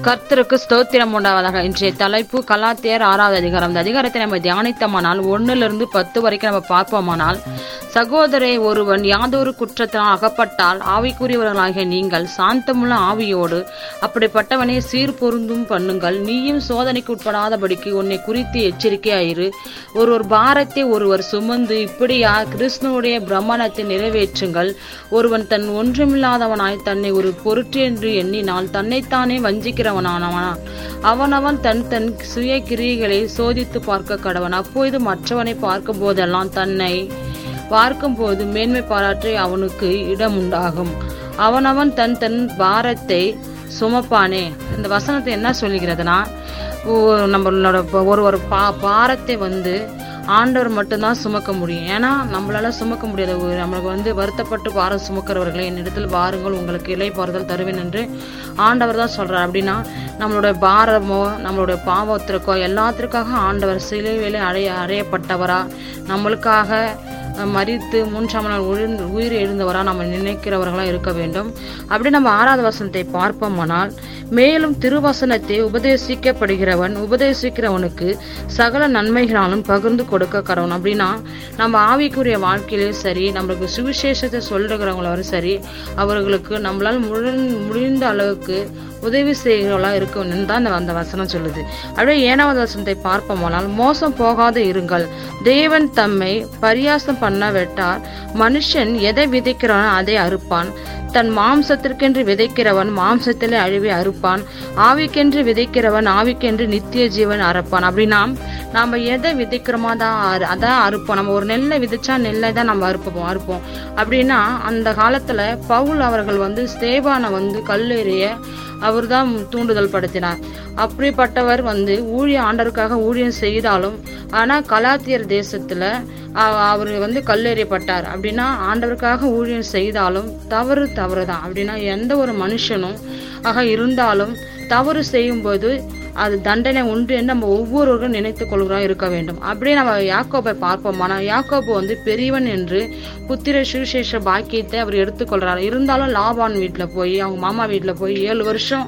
கர்த்தருக்கு ஸ்தோத்திரம் உண்டாவதாக. இன்றைய தலைப்பு கலாத்தியர் ஆறாவது அதிகாரம். இந்த அதிகாரத்தை நம்ம தியானித்தோமானால் ஒன்னுல இருந்து பத்து வரைக்கும் நம்ம பார்ப்போமானால் சகோதரே ஒருவன் யாதொரு குற்றத்தினால் அகப்பட்டால் ஆவிக்குரியவர்களாகிய நீங்கள் சாந்தமுள்ள ஆவியோடு அப்படிப்பட்டவனை சீர் பொருந்தும் பண்ணுங்கள். நீயும் சோதனைக்கு உட்படாதபடிக்கு உன்னை குறித்து எச்சரிக்கையாயிரு. ஒருவர் பாரத்தை ஒருவர் சுமந்து இப்படியா கிருஷ்ணனுடைய பிரம்மணத்தை நிறைவேற்றுங்கள். ஒருவன் தன் ஒன்றுமில்லாதவனாய் தன்னை ஒரு பொருட்டு என்று எண்ணினால் தன்னைத்தானே வஞ்சிக்கிறவனானவனா? அவனவன் தன் தன் சுய கிரியைகளை சோதித்து பார்க்க கடவன். அப்போது மற்றவனை பார்க்கும் போதெல்லாம் தன்னை பார்க்கும்போது மேன்மை பாராற்றி அவனுக்கு இடம் உண்டாகும் அவனவன் தன் தன் பாரத்தை சுமப்பானே. இந்த வசனத்தை என்ன சொல்லுகிறதுனா நம்மளோட ஒரு ஒரு பா பாரத்தை வந்து ஆண்டவர் மட்டும்தான் சுமக்க முடியும். ஏன்னா நம்மளால சுமக்க முடியாது. ஒரு நம்மளுக்கு வந்து வருத்தப்பட்டு பாரம் சுமக்கிறவர்களே என்னிடத்தில் வாருங்கள் உங்களுக்கு இலை பாறுதல் தருவேன் என்று ஆண்டவர் தான் சொல்றார். அப்படின்னா நம்மளுடைய பாரமோ நம்மளுடைய பாவத்திற்கோ எல்லாத்திற்காக ஆண்டவர் சிலுவையிலே அடைய அறையப்பட்டவரா நம்மளுக்காக மறித்து மூன்றாம் நாள் உயிர் உயிர் எழுந்தவராக நம்ம நினைக்கிறவர்களாக இருக்க வேண்டும். அப்படி நம்ம ஆறாவது வசனத்தை பார்ப்போமானால் மேலும் திருவசனத்தை உபதேசிக்கப்படுகிறவன் உபதேசிக்கிறவனுக்கு சகல நன்மைகளாலும் பகிர்ந்து கொடுக்க கடவன் அப்படின்னா நம்ம ஆவிக்குரிய வாழ்க்கையிலும் சரி நம்மளுக்கு சுவிசேஷத்தை சொல்லுகிறவங்களும் சரி அவர்களுக்கு நம்மளால் முழு முடிந்த அளவுக்கு உதவி செய்கிறவளாக இருக்கணும்னு தான் அந்த வசனம் சொல்லுது. அப்படியே ஏழாவது வசனத்தை பார்ப்போமானால் மோசம் போகாது இருங்கள். தேவன் தம்மை பரியாசம் பண்ண வெட்டார். மனுஷன் எதை விதைக்கிறானோ அதை அறுப்பான். தன் மாம்சத்திற்கென்று விதைக்கிறவன் மாம்சத்திலே அழிவை அறுப்பான். ஆவிக்கென்று விதைக்கிறவன் ஆவிக்கென்று நித்திய ஜீவன் அறுப்பான். அப்படின்னா நாம எதை விதைக்கிறோமோ அதான் அறு- அதான் அறுப்போம். நம்ம ஒரு நெல்லை விதைச்சா நெல்லை தான் நம்ம அறுப்போம் அறுப்போம். அப்படின்னா அந்த காலத்துல பவுல் அவர்கள் வந்து ஸ்தேவானை வந்து கல்லெறிய அவர் தான் தூண்டுதல் படுத்தினார். அப்படிப்பட்டவர் வந்து ஊழிய ஆண்டருக்காக ஊழியம் செய்தாலும் ஆனால் கலாத்தியர் தேசத்தில் அவர் வந்து கல்லெறியப்பட்டார். அப்படின்னா ஆண்டவருக்காக ஊழியம் செய்தாலும் தவறு தவறு தான் அப்படின்னா எந்த ஒரு மனுஷனும் ஆக இருந்தாலும் தவறு செய்யும்போது அது தண்டனை உண்டு என்று நம்ம ஒவ்வொருவரும் நினைத்து கொள்கிறோம் இருக்க வேண்டும். அப்படியே நம்ம யாக்கோபை பார்ப்போம். ஆனால் யாக்கோபு வந்து பெரியவன் என்று புத்திர சுவிசேஷ பாக்கியத்தை அவர் எடுத்துக்கொள்கிறார் இருந்தாலும் லாபான் வீட்டில் போய் அவங்க மாமா வீட்டில் போய் ஏழு வருஷம்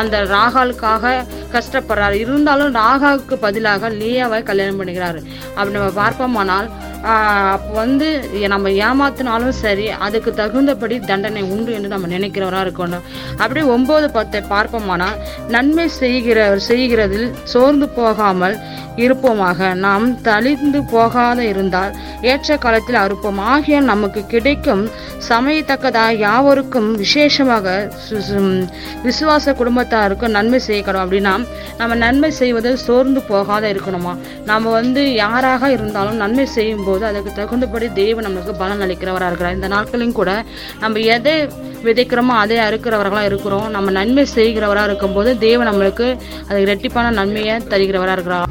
அந்த ராகாலுக்காக கஷ்டப்படுறாரு. இருந்தாலும் ராகாவுக்கு பதிலாக லியாவை கல்யாணம் பண்ணிக்கிறாரு. அப்படி நம்ம பார்ப்போமானால் அப்போ வந்து நம்ம ஏமாத்தினாலும் சரி அதுக்கு தகுந்தபடி தண்டனை உண்டு என்று நம்ம நினைக்கிறவராக இருக்கணும். அப்படியே ஒன்பது பத்தை பார்ப்போமானால் நன்மை செய்கிற செய்கிறதில் சோர்ந்து போகாமல் இருப்போமாக. நாம் தளிர்ந்து போகாத இருந்தால் ஏற்ற காலத்தில் அறுப்போம். ஆகிய நமக்கு கிடைக்கும் சமயத்தக்கதா யாவருக்கும் விசேஷமாக சு- சு- விசுவாச குடும்பத்தாருக்கும் நன்மை செய்யக்கூடும் அப்படின்னா நம்ம நன்மை செய்வது சோர்ந்து போகாத இருக்கணுமா? நம்ம வந்து யாராக இருந்தாலும் நன்மை செய்யும்போது போது அதுக்கு தகுந்தபடி தேவன் நம்மளுக்கு பலன் அளிக்கிறவராக இருக்கிறார். இந்த நாட்களையும் கூட நம்ம எதை விதைக்கிறோமோ அதை அறுக்கிறவர்களாக இருக்கிறோம். நம்ம நன்மை செய்கிறவராக இருக்கும்போது தேவன் நம்மளுக்கு அது இரட்டிப்பான நன்மையை தருகிறவராக இருக்கிறார்.